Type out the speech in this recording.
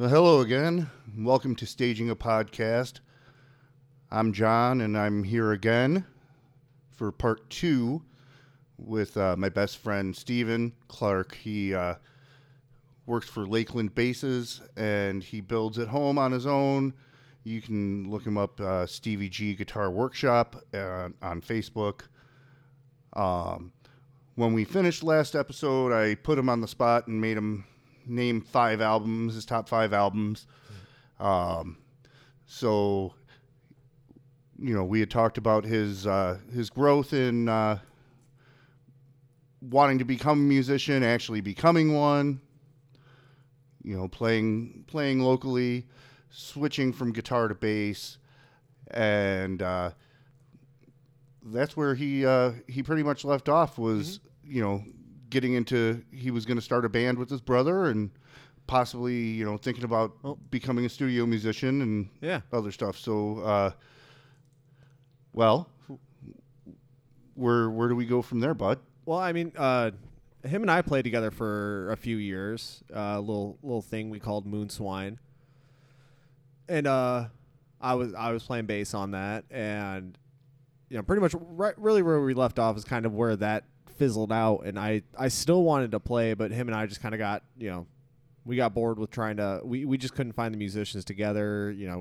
Well, hello again. Welcome to Staging a Podcast. I'm John, and I'm here again for part two with uh, my best friend Stephen Clark. He uh, works for Lakland Basses and he builds at home on his own. You can look him up, uh, Stevie G Guitar Workshop, uh, on Facebook. Um, when we finished last episode, I put him on the spot and made him name five albums, his top five albums. Um, so, you know, we had talked about his uh, his growth in uh, wanting to become a musician, actually becoming one. You know, playing playing locally, switching from guitar to bass, and uh, that's where he uh, he pretty much left off. Was you know getting into he was going to start a band with his brother and possibly you know thinking about Oh. becoming a studio musician and Yeah. other stuff. So, uh, well, where where do we go from there, bud? Well, I mean, uh, him and I played together for a few years. uh, A little little thing we called Moon Swine, and uh, I was I was playing bass on that, and you know, pretty much right, really where we left off is kind of where that fizzled out, and I I still wanted to play, but him and I just kind of got you know. We got bored with trying to. We, we just couldn't find the musicians together. You know,